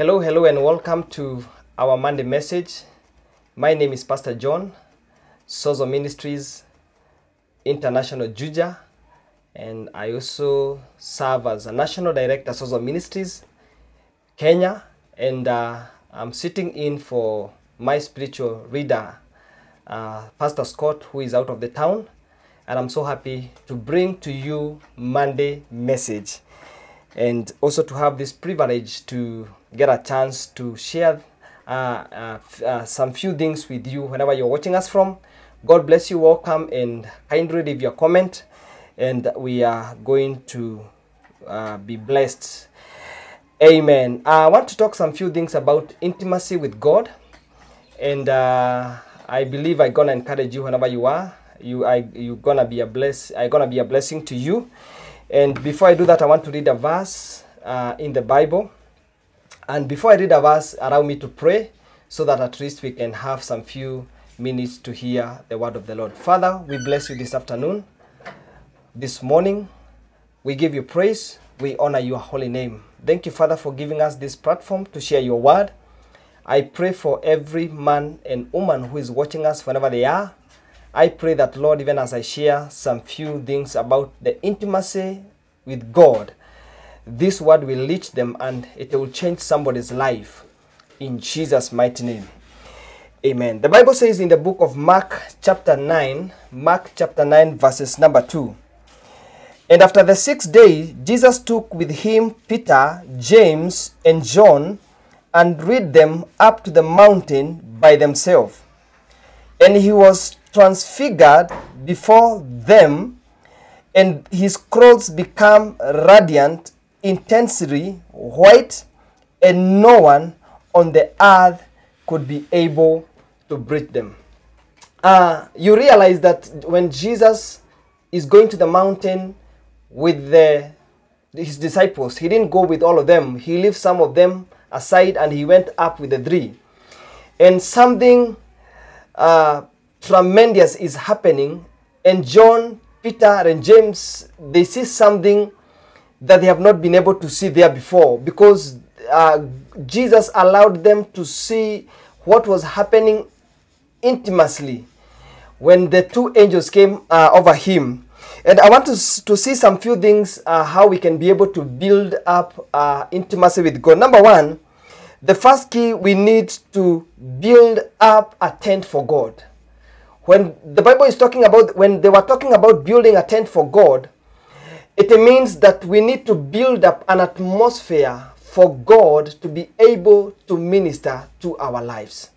Hello, hello, and welcome to our Monday message. My name is Pastor John, Sozo Ministries International Juja, and I also serve as a National Director, Sozo Ministries Kenya, and uh, I'm sitting in for my spiritual reader, uh, Pastor Scott, who is out of the town, and I'm so happy to bring to you Monday message and also to have this privilege to get a chance to share uh, uh, uh, some few things with you whenever you're watching us from. God bless you, welcome, and kindly leave your comment, and we are going to uh, be blessed. Amen. I want to talk some few things about intimacy with God, and uh, I believe I'm gonna encourage you whenever you are. You, I, you gonna be a bless. I gonna be a blessing to you. And before I do that, I want to read a verse uh, in the Bible. And before I read a verse, allow me to pray so that at least we can have some few minutes to hear the word of the Lord. Father, we bless you this afternoon, this morning. We give you praise. We honor your holy name. Thank you, Father, for giving us this platform to share your word. I pray for every man and woman who is watching us whenever they are. I pray that, Lord, even as I share some few things about the intimacy with God, this word will reach them and it will change somebody's life. In Jesus' mighty name. Amen. The Bible says in the book of Mark, chapter 9, Mark chapter 9, verses number 2. And after the sixth day, Jesus took with him Peter, James, and John and led them up to the mountain by themselves. And he was transfigured before them, and his clothes became radiant, intensely white, and no one on the earth could be able to breathe them. Uh, you realize that when Jesus is going to the mountain with the, his disciples, he didn't go with all of them. He left some of them aside and he went up with the three. And something uh, tremendous is happening, and John, Peter, and James they see something that they have not been able to see there before because uh, Jesus allowed them to see what was happening intimately when the two angels came uh, over him. And I want to, to see some few things uh, how we can be able to build up uh, intimacy with God. Number one, the first key we need to build up a tent for God. When the Bible is talking about, when they were talking about building a tent for God, it means that we need to build up an atmosphere for God to be able to minister to our lives.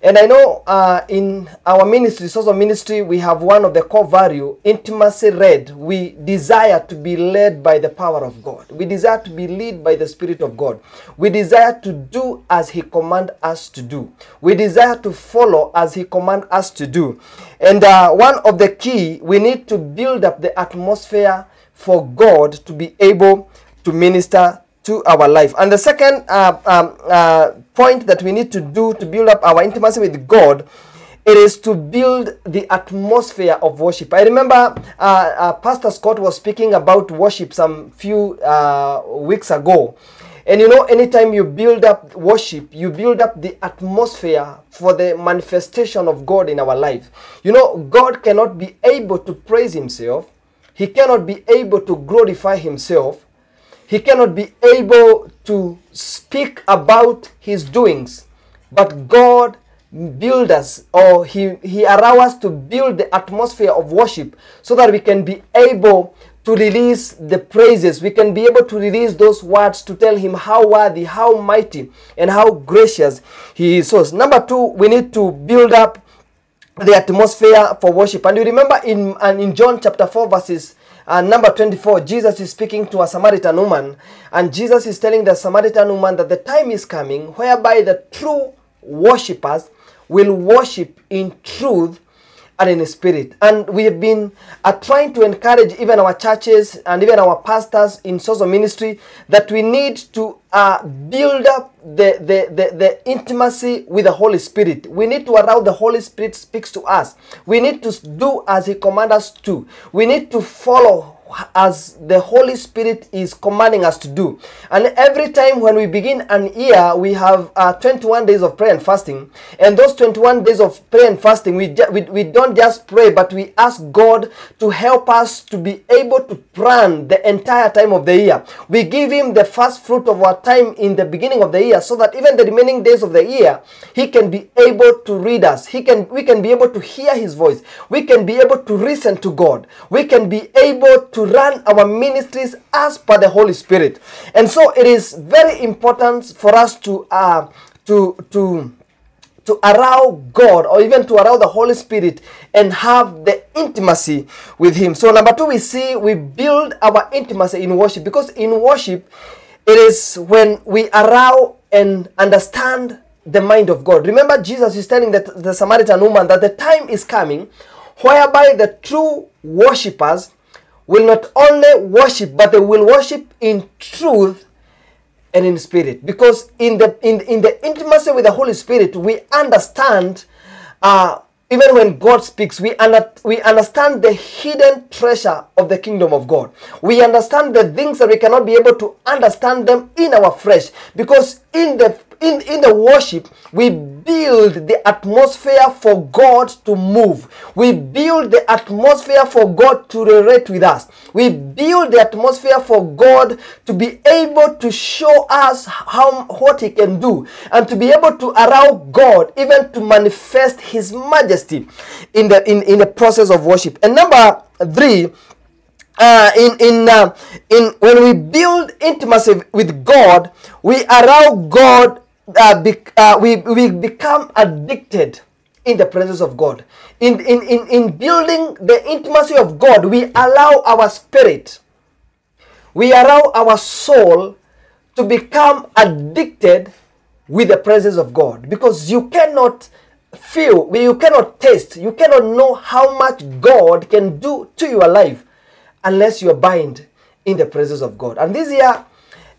And I know uh, in our ministry, Sozo ministry, we have one of the core value, intimacy led. We desire to be led by the power of God. We desire to be led by the Spirit of God. We desire to do as He command us to do. We desire to follow as He command us to do. And uh, one of the key, we need to build up the atmosphere for God to be able to minister to our life. And the second uh, um, uh, point that we need to do to build up our intimacy with God, it is to build the atmosphere of worship. I remember uh, uh, Pastor Scott was speaking about worship some few uh, weeks ago. And you know, anytime you build up worship, you build up the atmosphere for the manifestation of God in our life. You know, God cannot be able to praise Himself, He cannot be able to glorify Himself. He cannot be able to speak about his doings. But god build us or he he allow us to build the atmosphere of worship so that we can be able to release the praises. We can be able to release those words to tell him how worthy how mighty and how gracious he is. So number two we need to build up the atmosphere for worship. And you remember in and in John chapter 4, verses uh, number 24, Jesus is speaking to a Samaritan woman, and Jesus is telling the Samaritan woman that the time is coming whereby the true worshippers will worship in truth and in spirit. And we have been uh, trying to encourage even our churches and even our pastors in Sozo ministry that we need to uh, build up the, the, the, the intimacy with the Holy Spirit. We need to allow the Holy Spirit speaks to us. We need to do as He commands us to. We need to follow as the Holy Spirit is commanding us to do. And every time when we begin an year, we have uh, 21 days of prayer and fasting. And those 21 days of prayer and fasting, we, we, we don't just pray, but we ask God to help us to be able to plan the entire time of the year. We give Him the first fruit of our time in the beginning of the year so that even the remaining days of the year, He can be able to read us. He can, we can be able to hear His voice. We can be able to listen to God. We can be able to run our ministries as per the Holy Spirit. And so it is very important for us to uh, to to to allow God or even to allow the Holy Spirit and have the intimacy with Him. So, number two, we see we build our intimacy in worship because in worship, it is when we allow and understand the mind of God. Remember, Jesus is telling the, the Samaritan woman that the time is coming whereby the true worshippers will not only worship, but they will worship in truth and in spirit. Because in the in, in the intimacy with the Holy Spirit, we understand uh, even when God speaks, we, under, we understand the hidden treasure of the kingdom of God. We understand the things that we cannot be able to understand them in our flesh. Because in the in, in the worship, we build the atmosphere for God to move. We build the atmosphere for God to relate with us. We build the atmosphere for God to be able to show us how what He can do and to be able to allow God even to manifest His majesty in the in, in the process of worship. And number three, uh, in in uh, in when we build intimacy with God, we allow God uh, uh, we, we become addicted in the presence of God. In, in, in, in building the intimacy of God, we allow our spirit, we allow our soul to become addicted with the presence of God because you cannot feel, you cannot taste, you cannot know how much God can do to your life unless you abide in the presence of God. And this year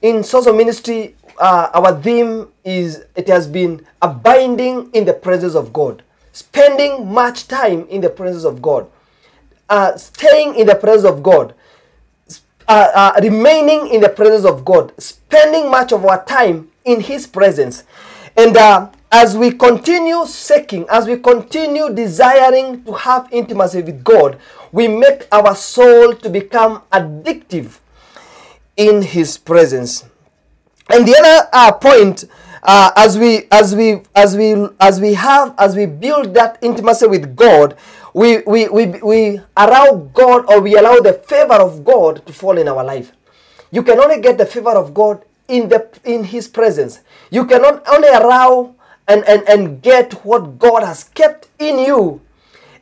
in Sozo ministry, uh, our theme is it has been abiding in the presence of God, spending much time in the presence of God, uh, staying in the presence of God, uh, uh, remaining in the presence of God, spending much of our time in His presence. And uh, as we continue seeking, as we continue desiring to have intimacy with God, we make our soul to become addictive in His presence. And the other uh, point, uh, as we as we as we as we have as we build that intimacy with God, we we we we allow God or we allow the favor of God to fall in our life. You can only get the favor of God in the in His presence. You cannot only allow and and and get what God has kept in you,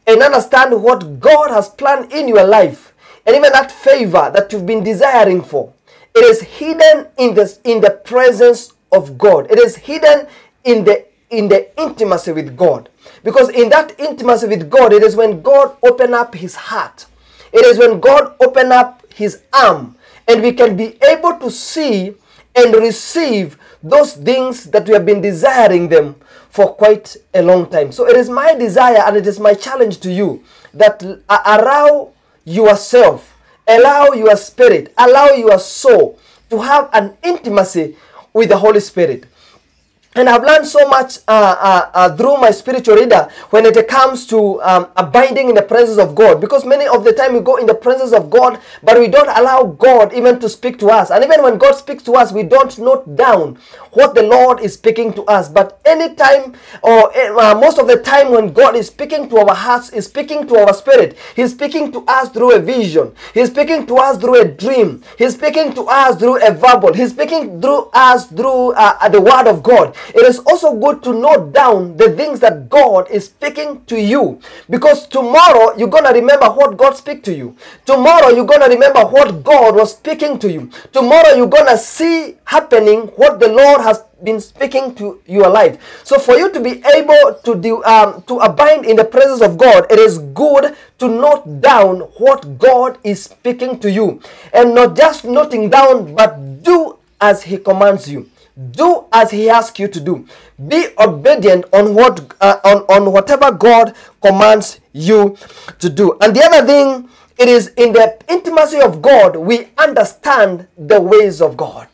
and understand what God has planned in your life, and even that favor that you've been desiring for it is hidden in the, in the presence of God. It is hidden in the in the intimacy with God. Because in that intimacy with God, it is when God open up his heart. It is when God open up his arm and we can be able to see and receive those things that we have been desiring them for quite a long time. So it is my desire and it is my challenge to you that allow yourself Allow your spirit, allow your soul to have an intimacy with the Holy Spirit. And I've learned so much uh, uh, uh, through my spiritual reader when it comes to um, abiding in the presence of God. Because many of the time we go in the presence of God, but we don't allow God even to speak to us. And even when God speaks to us, we don't note down what the Lord is speaking to us. But anytime or uh, most of the time when God is speaking to our hearts, is speaking to our spirit, He's speaking to us through a vision, He's speaking to us through a dream, He's speaking to us through a verbal, He's speaking through us through uh, the Word of God it is also good to note down the things that God is speaking to you because tomorrow you're going to remember what God speak to you. Tomorrow you're going to remember what God was speaking to you. Tomorrow you're going to see happening what the Lord has been speaking to your life. So for you to be able to do um, to abide in the presence of God, it is good to note down what God is speaking to you, and not just noting down, but do as He commands you. Do as he asks you to do. Be obedient on what uh, on, on whatever God commands you to do. And the other thing it is in the intimacy of God we understand the ways of God.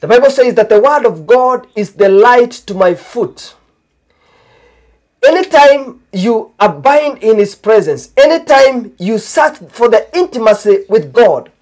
The Bible says that the word of God is the light to my foot. Anytime you abide in His presence, anytime you search for the intimacy with God,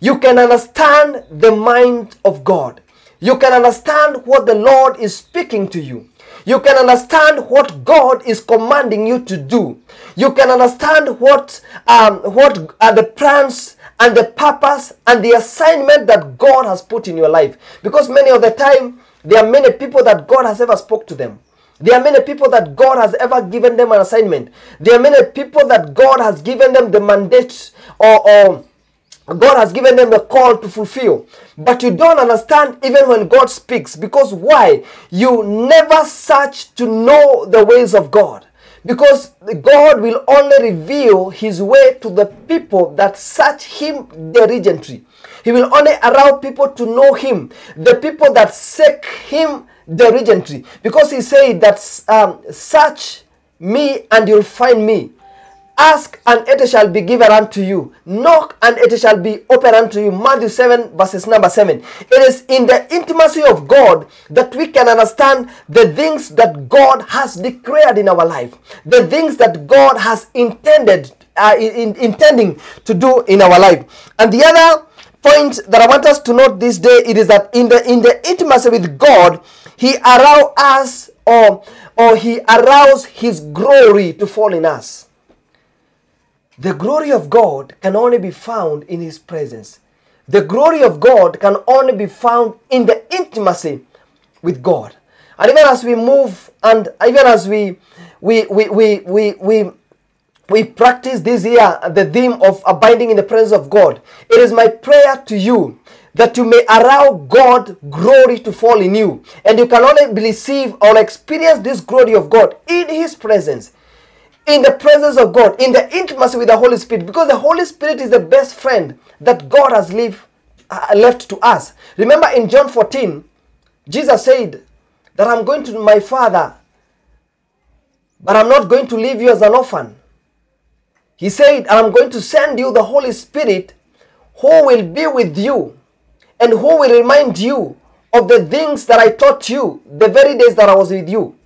you can understand the mind of God. You can understand what the Lord is speaking to you. You can understand what God is commanding you to do. You can understand what um, what are the plans and the purpose and the assignment that God has put in your life. Because many of the time there are many people that God has ever spoke to them. There are many people that God has ever given them an assignment. There are many people that God has given them the mandate or, or God has given them the call to fulfill. But you don't understand even when God speaks. Because why? You never search to know the ways of God. Because God will only reveal His way to the people that search Him diligently. He will only allow people to know Him, the people that seek Him diligently. Because He said that um, search me and you'll find me. Ask and it shall be given unto you. Knock and it shall be open unto you. Matthew 7, verses number 7. It is in the intimacy of God that we can understand the things that God has declared in our life, the things that God has intended, uh, in, intending to do in our life. And the other point that I want us to note this day it is that in the in the intimacy with God, He allow us or or He allows His glory to fall in us. The glory of God can only be found in His presence. The glory of God can only be found in the intimacy with God. And even as we move and even as we we we we we, we, we practice this year the theme of abiding in the presence of God, it is my prayer to you that you may allow God glory to fall in you. And you can only receive or experience this glory of God in His presence in the presence of God, in the intimacy with the Holy Spirit, because the Holy Spirit is the best friend that God has leave, uh, left to us. Remember in John 14, Jesus said that I'm going to my Father, but I'm not going to leave you as an orphan. He said, I'm going to send you the Holy Spirit who will be with you and who will remind you of the things that I taught you the very days that I was with you.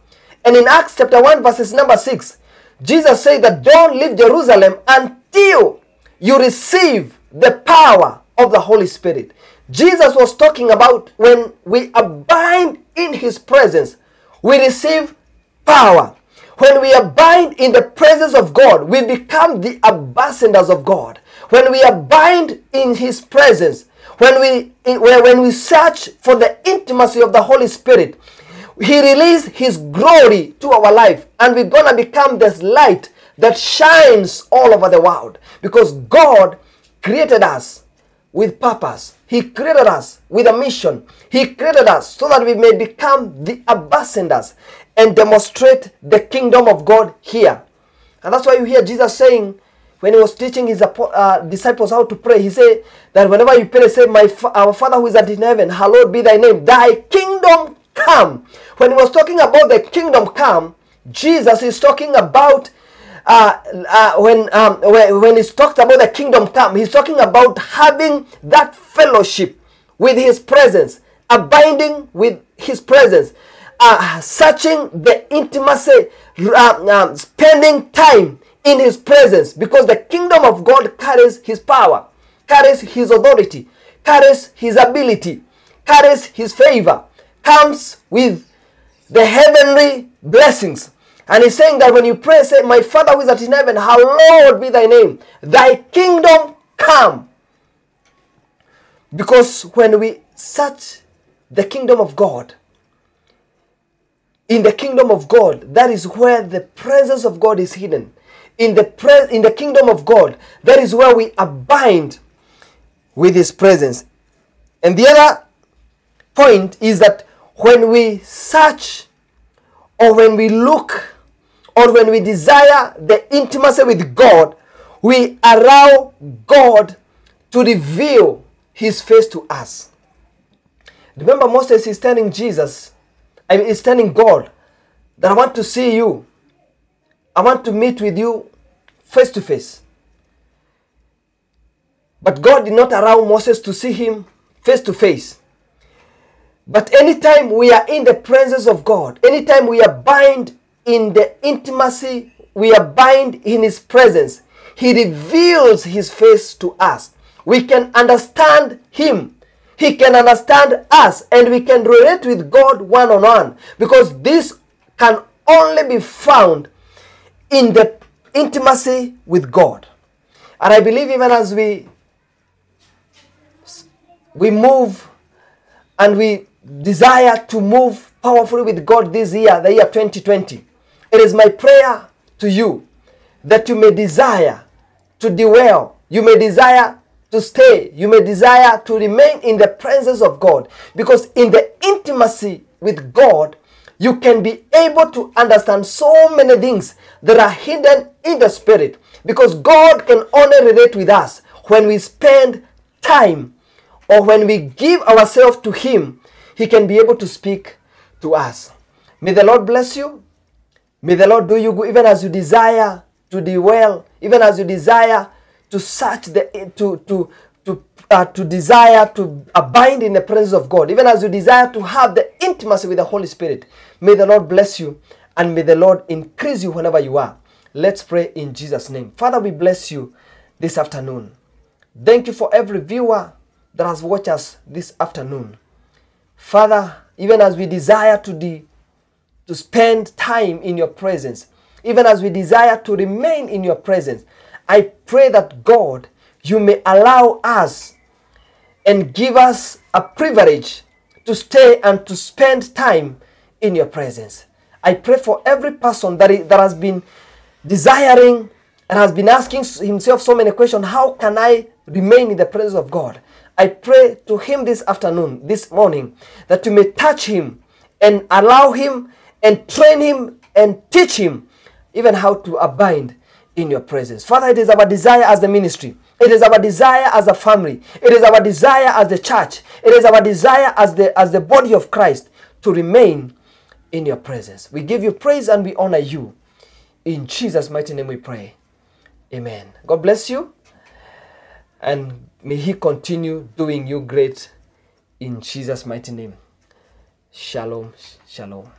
And in Acts chapter 1, verses number 6, Jesus said that don't leave Jerusalem until you receive the power of the Holy Spirit. Jesus was talking about when we abide in His presence, we receive power. When we abide in the presence of God, we become the ambassadors of God. When we abide in His presence, when we when we search for the intimacy of the Holy Spirit, he released His glory to our life, and we're gonna become this light that shines all over the world because God created us with purpose. He created us with a mission. He created us so that we may become the ambassadors and demonstrate the kingdom of God here. And that's why you hear Jesus saying, when he was teaching his uh, disciples how to pray, he said that whenever you pray, say, "My our Father who is at in heaven, hallowed be thy name. Thy kingdom come. When he was talking about the kingdom come, Jesus is talking about uh, uh, when, um, when, when he's talked about the kingdom come, he's talking about having that fellowship with his presence, abiding with his presence, uh, searching the intimacy, uh, um, spending time in his presence, because the kingdom of God carries his power, carries his authority, carries his ability, carries his favor, comes with the heavenly blessings. And he's saying that when you pray, say, My Father who is at in heaven, hallowed be thy name. Thy kingdom come. Because when we search the kingdom of God, in the kingdom of God, that is where the presence of God is hidden. In the, pre- in the kingdom of God, that is where we abide with His presence. And the other point is that when we search or when we look or when we desire the intimacy with God, we allow God to reveal his face to us. Remember, Moses is telling Jesus, I mean, he's telling God that I want to see you. I want to meet with you face to face. But God did not allow Moses to see him face to face. But anytime we are in the presence of God, anytime we are bind in the intimacy, we are bind in His presence, He reveals His face to us. We can understand Him. He can understand us and we can relate with God one on one because this can only be found in the intimacy with God. And I believe even as we we move and we desire to move powerfully with God this year, the year 2020, it is my prayer to you that you may desire to dwell, you may desire to stay, you may desire to remain in the presence of God. Because in the intimacy with God, you can be able to understand so many things that are hidden in the spirit. Because God can only relate with us when we spend time or when we give ourselves to Him, He can be able to speak to us. May the Lord bless you. May the Lord do you good, even as you desire to do well, even as you desire to search the to to to uh, to desire to abide in the presence of God, even as you desire to have the intimacy with the Holy Spirit. May the Lord bless you and may the Lord increase you whenever you are. Let's pray in Jesus' name. Father, we bless you this afternoon. Thank you for every viewer that has watched us this afternoon. Father, even as we desire to, de- to spend time in your presence, even as we desire to remain in your presence, I pray that God, you may allow us and give us a privilege to stay and to spend time in your presence. I pray for every person that, is, that has been desiring and has been asking himself so many questions how can I remain in the presence of God? I pray to him this afternoon, this morning, that you may touch him and allow him and train him and teach him even how to abide in your presence. Father, it is our desire as the ministry. It is our desire as a family. It is our desire as the church. It is our desire as the as the body of Christ to remain in your presence. We give you praise and we honor you. In Jesus' mighty name we pray. Amen. God bless you. And may He continue doing you great in Jesus' mighty name. Shalom. Shalom.